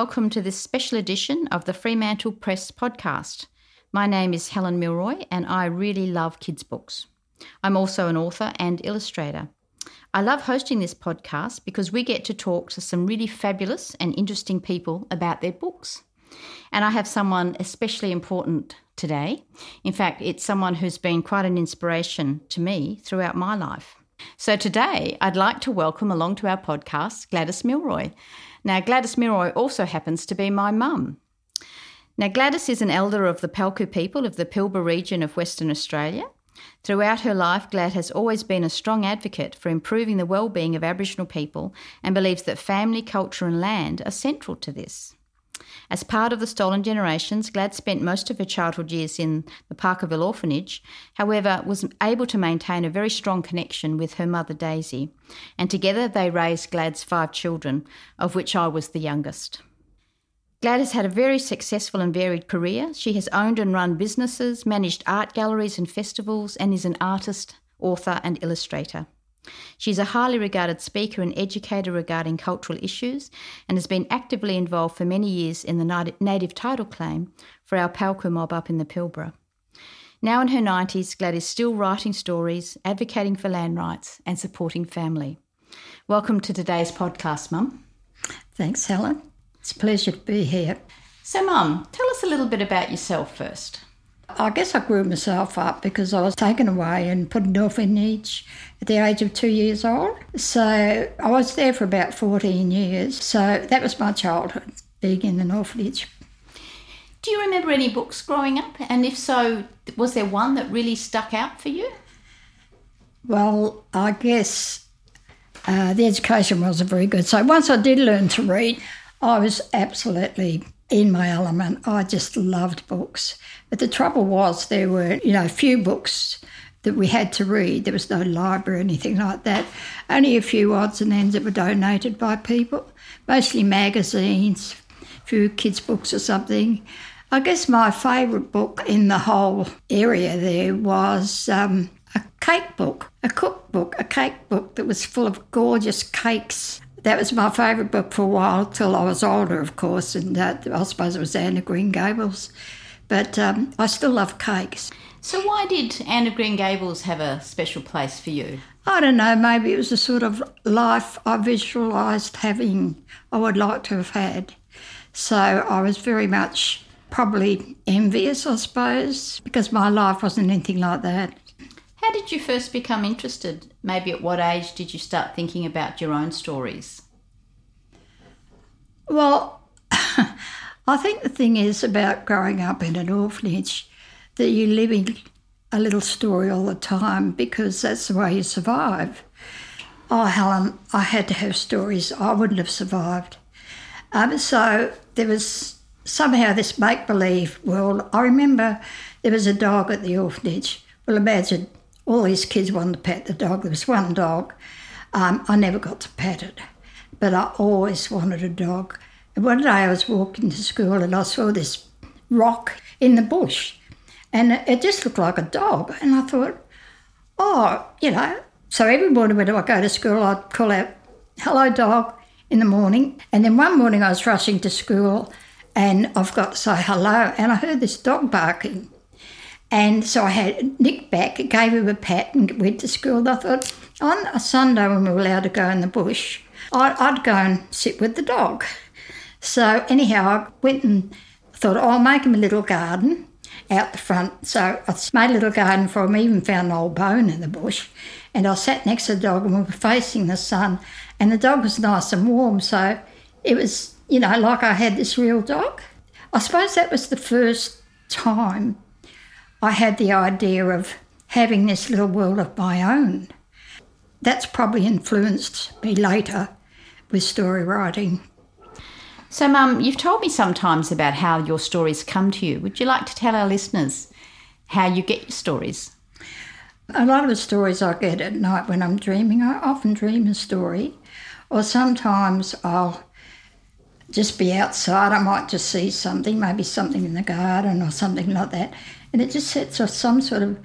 welcome to this special edition of the Fremantle Press podcast. My name is Helen Milroy, and I really love kids' books. I'm also an author and illustrator. I love hosting this podcast because we get to talk to some really fabulous and interesting people about their books. And I have someone especially important today. In fact, it's someone who's been quite an inspiration to me throughout my life. So today, I'd like to welcome along to our podcast Gladys Milroy. Now, Gladys Milroy also happens to be my mum. Now, Gladys is an elder of the Palku people of the Pilbara region of Western Australia. Throughout her life, Glad has always been a strong advocate for improving the well-being of Aboriginal people and believes that family, culture and land are central to this. As part of the Stolen Generations, Glad spent most of her childhood years in the Parkerville orphanage, however, was able to maintain a very strong connection with her mother Daisy, and together they raised Glad's five children, of which I was the youngest. Glad has had a very successful and varied career. She has owned and run businesses, managed art galleries and festivals, and is an artist, author, and illustrator. She's a highly regarded speaker and educator regarding cultural issues and has been actively involved for many years in the native title claim for our Palku mob up in the Pilbara. Now in her 90s, Glad is still writing stories, advocating for land rights, and supporting family. Welcome to today's podcast, Mum. Thanks, Helen. It's a pleasure to be here. So, Mum, tell us a little bit about yourself first. I guess I grew myself up because I was taken away and put in orphanage at the age of two years old. So I was there for about 14 years. So that was my childhood, being in an orphanage. Do you remember any books growing up? And if so, was there one that really stuck out for you? Well, I guess uh, the education wasn't very good. So once I did learn to read, I was absolutely in my element. I just loved books. But the trouble was there were, you know, few books that we had to read. There was no library or anything like that. Only a few odds and ends that were donated by people, mostly magazines, a few kids' books or something. I guess my favourite book in the whole area there was um, a cake book, a cookbook, a cake book that was full of gorgeous cakes. That was my favourite book for a while, till I was older, of course, and uh, I suppose it was Anne of Green Gables. But um, I still love cakes. So, why did Anne of Green Gables have a special place for you? I don't know, maybe it was the sort of life I visualised having, I would like to have had. So, I was very much probably envious, I suppose, because my life wasn't anything like that. How did you first become interested? Maybe at what age did you start thinking about your own stories? Well, I think the thing is about growing up in an orphanage that you're living a little story all the time because that's the way you survive. Oh, Helen, I had to have stories. I wouldn't have survived. Um, so there was somehow this make believe world. I remember there was a dog at the orphanage. Well, imagine all these kids wanted to pet the dog. There was one dog. Um, I never got to pet it, but I always wanted a dog. And one day I was walking to school and I saw this rock in the bush and it just looked like a dog. And I thought, oh, you know. So every morning when I go to school, I'd call out, hello, dog, in the morning. And then one morning I was rushing to school and I've got to say hello. And I heard this dog barking. And so I had Nick back, gave him a pat, and went to school. I thought, on a Sunday when we were allowed to go in the bush, I'd go and sit with the dog. So anyhow, I went and thought, oh, I'll make him a little garden out the front. So I made a little garden for him, even found an old bone in the bush. And I sat next to the dog and we were facing the sun. And the dog was nice and warm. So it was, you know, like I had this real dog. I suppose that was the first time I had the idea of having this little world of my own. That's probably influenced me later with story writing. So, Mum, you've told me sometimes about how your stories come to you. Would you like to tell our listeners how you get your stories? A lot of the stories I get at night when I'm dreaming, I often dream a story, or sometimes I'll just be outside. I might just see something, maybe something in the garden or something like that, and it just sets off some sort of.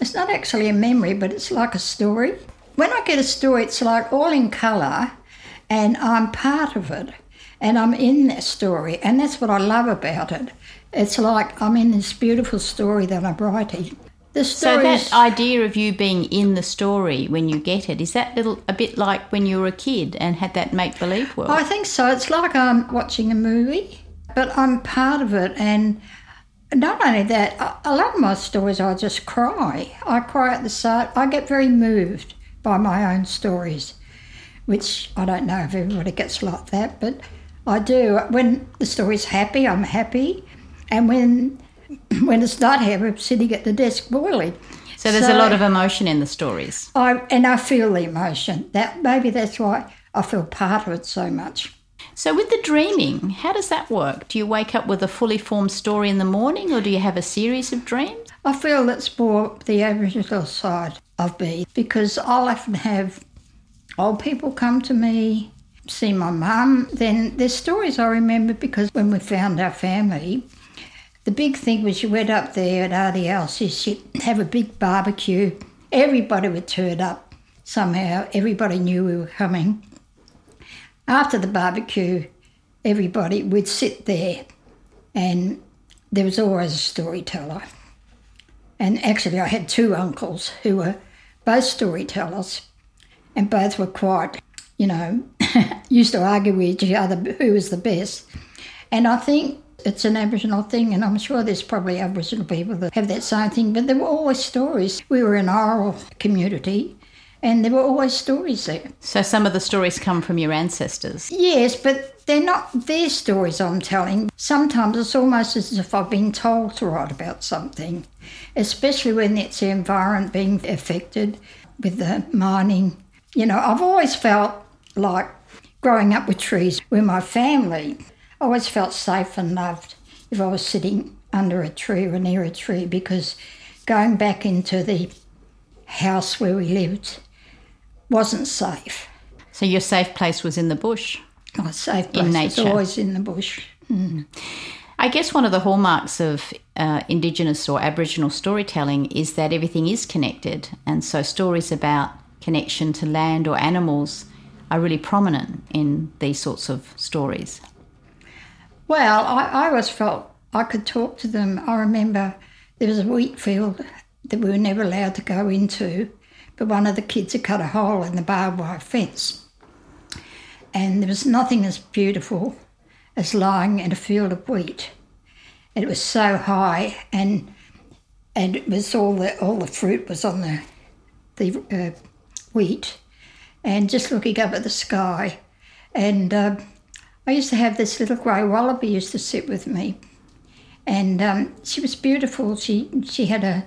It's not actually a memory, but it's like a story. When I get a story, it's like all in colour, and I'm part of it. and I'm in that story, and that's what I love about it. It's like I'm in this beautiful story that I'm writing. The So that idea of you being in the story when you get it is that little a bit like when you were a kid and had that make believe world. I think so. It's like I'm watching a movie, but I'm part of it. And not only that, a lot of my stories I just cry. I cry at the start. I get very moved by my own stories, which I don't know if everybody gets like that, but I do. When the story's happy, I'm happy. And when when it's not happy, I'm sitting at the desk boiling. so there's a lot of emotion in the stories. I and I feel the emotion. That maybe that's why I feel part of it so much. So with the dreaming, how does that work? Do you wake up with a fully formed story in the morning or do you have a series of dreams? I feel that's more the Aboriginal side of me because I'll often have old people come to me, see my mum. Then there's stories I remember because when we found our family, the big thing was you went up there at Auntie Elsie's, you'd have a big barbecue. Everybody would turn up somehow. Everybody knew we were coming. After the barbecue, everybody would sit there and there was always a storyteller. And actually, I had two uncles who were both storytellers, and both were quite, you know, used to argue with each other who was the best. And I think it's an Aboriginal thing, and I'm sure there's probably Aboriginal people that have that same thing, but there were always stories. We were an oral community, and there were always stories there. So some of the stories come from your ancestors. Yes, but they're not their stories I'm telling. Sometimes it's almost as if I've been told to write about something, especially when it's the environment being affected with the mining. You know, I've always felt like growing up with trees with my family, I always felt safe and loved if I was sitting under a tree or near a tree because going back into the house where we lived wasn't safe. So your safe place was in the bush. My safe place was nature. always in the bush. I guess one of the hallmarks of uh, Indigenous or Aboriginal storytelling is that everything is connected. And so stories about connection to land or animals are really prominent in these sorts of stories. Well, I, I always felt I could talk to them. I remember there was a wheat field that we were never allowed to go into, but one of the kids had cut a hole in the barbed wire fence. And there was nothing as beautiful as lying in a field of wheat. It was so high, and and it was all the all the fruit was on the the uh, wheat, and just looking up at the sky, and um, I used to have this little grey wallaby used to sit with me, and um, she was beautiful. She she had a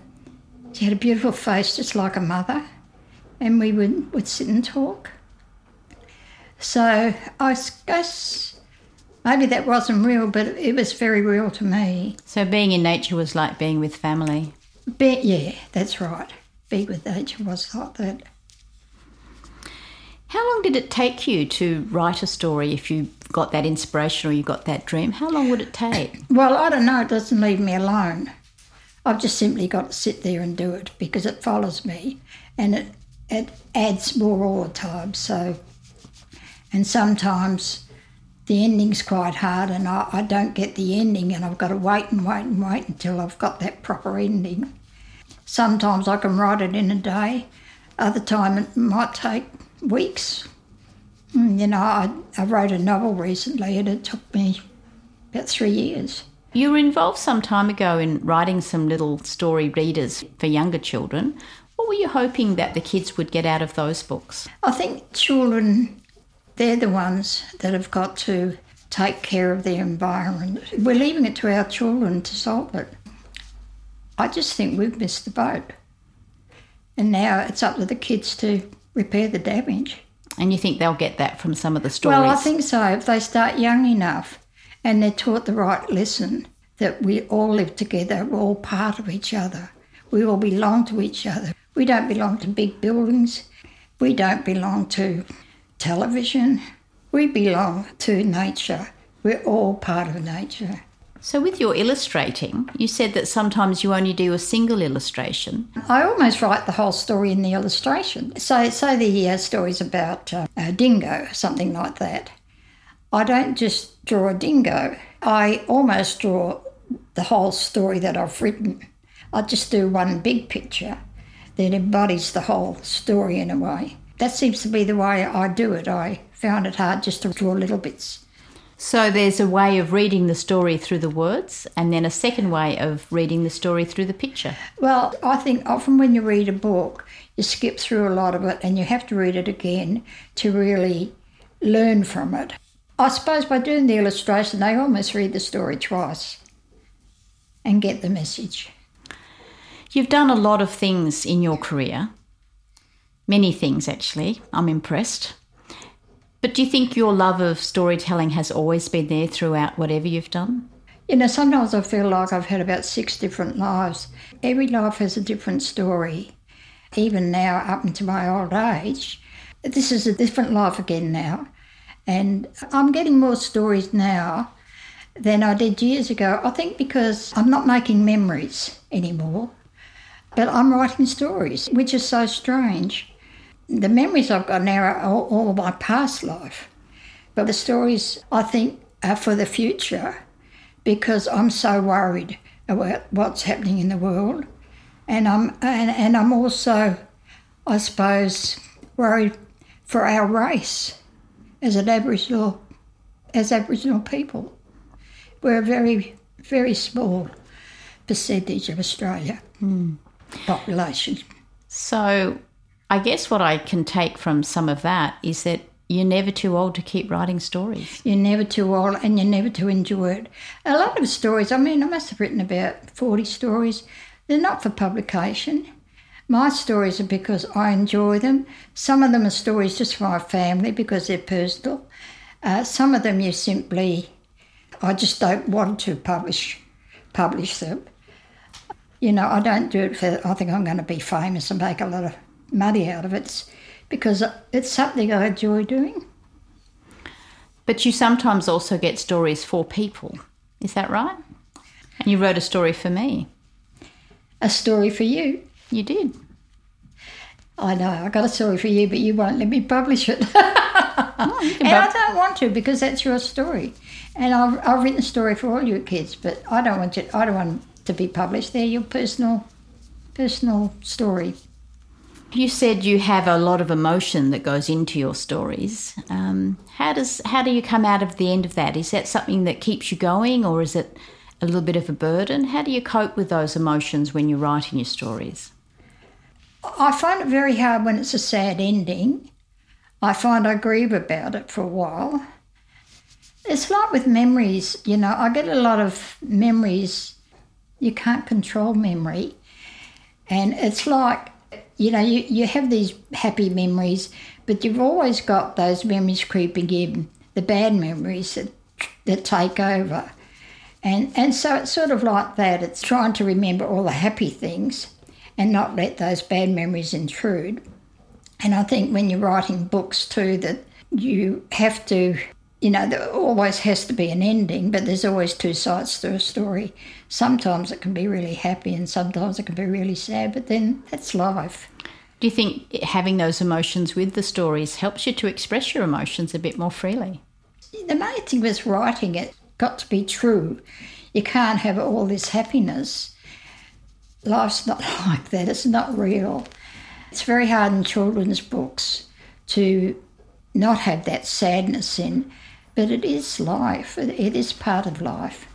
she had a beautiful face, just like a mother, and we would would sit and talk. So I guess maybe that wasn't real, but it was very real to me. So being in nature was like being with family. Be, yeah, that's right. Be with nature was like that. How long did it take you to write a story if you got that inspiration or you got that dream? How long would it take? Well, I don't know. It doesn't leave me alone. I've just simply got to sit there and do it because it follows me, and it it adds more all the time. So, and sometimes the ending's quite hard, and I, I don't get the ending, and I've got to wait and wait and wait until I've got that proper ending. Sometimes I can write it in a day. Other time it might take weeks. Mm, You know, I, I wrote a novel recently, and it took me about three years. You were involved some time ago in writing some little story readers for younger children. What were you hoping that the kids would get out of those books? I think children, they're the ones that have got to take care of the environment. We're leaving it to our children to solve it. I just think we've missed the boat. And now it's up to the kids to repair the damage. And you think they'll get that from some of the stories? Well, I think so. If they start young enough and they're taught the right lesson that we all live together, we're all part of each other, we all belong to each other. We don't belong to big buildings, we don't belong to television, we belong to nature. We're all part of nature. So, with your illustrating, you said that sometimes you only do a single illustration. I almost write the whole story in the illustration. So, say the uh, story's about uh, a dingo, something like that. I don't just draw a dingo, I almost draw the whole story that I've written. I just do one big picture that embodies the whole story in a way. That seems to be the way I do it. I found it hard just to draw little bits. So there's a way of reading the story through the words, and then a second way of reading the story through the picture. Well, I think often when you read a book, you skip through a lot of it and you have to read it again to really learn from it. I suppose by doing the illustration, they almost read the story twice and get the message. You've done a lot of things in your career, many things actually. I'm impressed. But do you think your love of storytelling has always been there throughout whatever you've done? You know, sometimes I feel like I've had about six different lives. Every life has a different story. Even now, up into my old age, this is a different life again now. And I'm getting more stories now than I did years ago. I think because I'm not making memories anymore, but I'm writing stories, which is so strange. The memories I've got now are all, all my past life, but the stories I think are for the future because I'm so worried about what's happening in the world. And I'm, and, and I'm also, I suppose, worried for our race as an Aboriginal, as Aboriginal people. We're a very, very small percentage of Australia mm. population. So, I guess what I can take from some of that is that you're never too old to keep writing stories. You're never too old and you're never too enjoy it. A lot of stories, I mean, I must have written about 40 stories. They're not for publication. My stories are because I enjoy them. Some of them are stories just for my family because they're personal. Uh, some of them you simply, I just don't want to publish, publish them. You know, I don't do it for. I think I'm going to be famous and make a lot of money out of it it's because it's something I enjoy doing. But you sometimes also get stories for people. Is that right? And you wrote a story for me. A story for you. You did. I know, I got a story for you, but you won't let me publish it. oh, and I don't want to because that's your story. And I've, I've written a story for all your kids, but I don't want it. I don't want to be published. They're your personal, personal story. You said you have a lot of emotion that goes into your stories. Um, how does how do you come out of the end of that? Is that something that keeps you going, or is it a little bit of a burden? How do you cope with those emotions when you're writing your stories? I find it very hard when it's a sad ending. I find I grieve about it for a while. It's like with memories, you know, I get a lot of memories. You can't control memory. And it's like, you know, you, you have these happy memories, but you've always got those memories creeping in, the bad memories that, that take over. And, and so it's sort of like that. It's trying to remember all the happy things and not let those bad memories intrude. And I think when you're writing books too, that you have to, you know, there always has to be an ending, but there's always two sides to a story. Sometimes it can be really happy and sometimes it can be really sad, but then that's life. Do you think having those emotions with the stories helps you to express your emotions a bit more freely? The main thing with writing it got to be true. You can't have all this happiness life's not like that. It's not real. It's very hard in children's books to not have that sadness in, but it is life. It is part of life.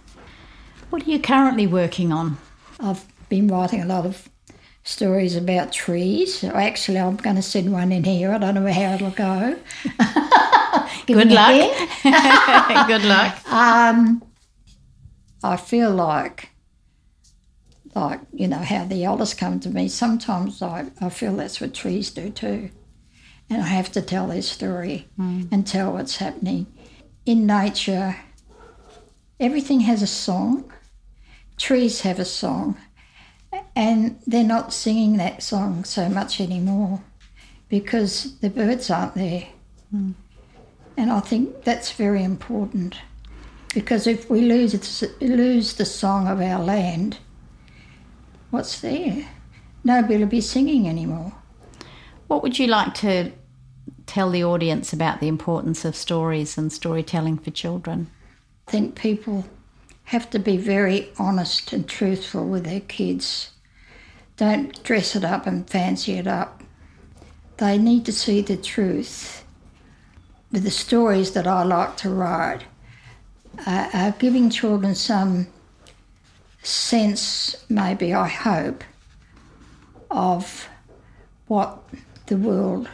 What are you currently working on? I've been writing a lot of stories about trees. Actually, I'm going to send one in here. I don't know how it'll go. Good luck. Good luck. Um, I feel like like, you know, how the elders come to me. Sometimes I, I feel that's what trees do too. And I have to tell their story mm. and tell what's happening. In nature, everything has a song. Trees have a song. And they're not singing that song so much anymore because the birds aren't there. Mm. And I think that's very important because if we lose, lose the song of our land, what's there? Nobody will be singing anymore. What would you like to tell the audience about the importance of stories and storytelling for children? I think people have to be very honest and truthful with their kids. Don't dress it up and fancy it up. They need to see the truth. With the stories that I like to write, uh, are giving children some sense, maybe I hope, of what the world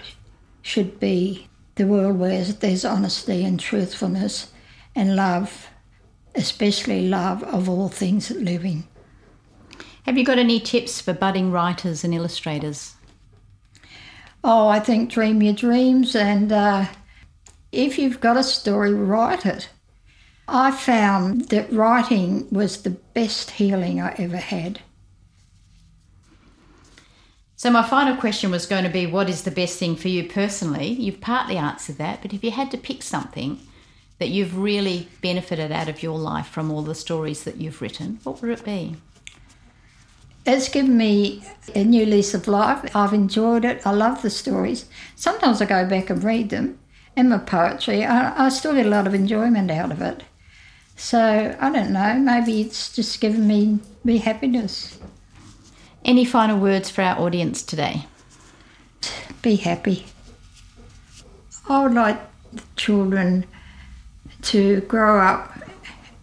should be the world where there's honesty and truthfulness and love, especially love of all things living. Have you got any tips for budding writers and illustrators? Oh, I think dream your dreams, and uh, if you've got a story, write it. I found that writing was the best healing I ever had. So, my final question was going to be what is the best thing for you personally? You've partly answered that, but if you had to pick something that you've really benefited out of your life from all the stories that you've written, what would it be? It's given me a new lease of life. I've enjoyed it. I love the stories. Sometimes I go back and read them and my poetry. I, I still get a lot of enjoyment out of it. So I don't know, maybe it's just given me, me happiness. Any final words for our audience today? Be happy. I would like children to grow up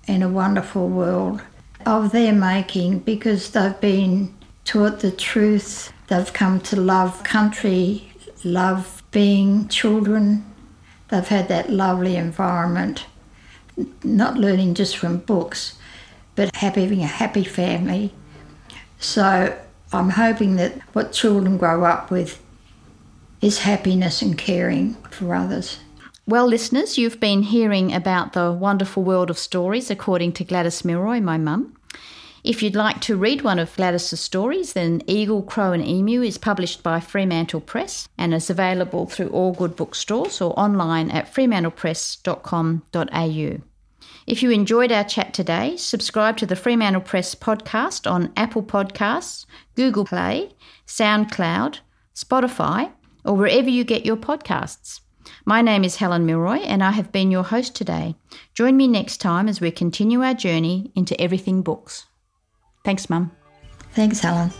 in a wonderful world of their making because they've been taught the truth. They've come to love country, love being children. They've had that lovely environment, not learning just from books, but having a happy family. So I'm hoping that what children grow up with is happiness and caring for others. Well, listeners, you've been hearing about the wonderful world of stories according to Gladys Milroy, my mum. If you'd like to read one of Gladys's stories, then Eagle, Crow and Emu is published by Fremantle Press and is available through all good bookstores or online at fremantlepress.com.au. If you enjoyed our chat today, subscribe to the Fremantle Press podcast on Apple Podcasts, Google Play, SoundCloud, Spotify, or wherever you get your podcasts. My name is Helen Milroy, and I have been your host today. Join me next time as we continue our journey into everything books. Thanks, Mum. Thanks, Helen.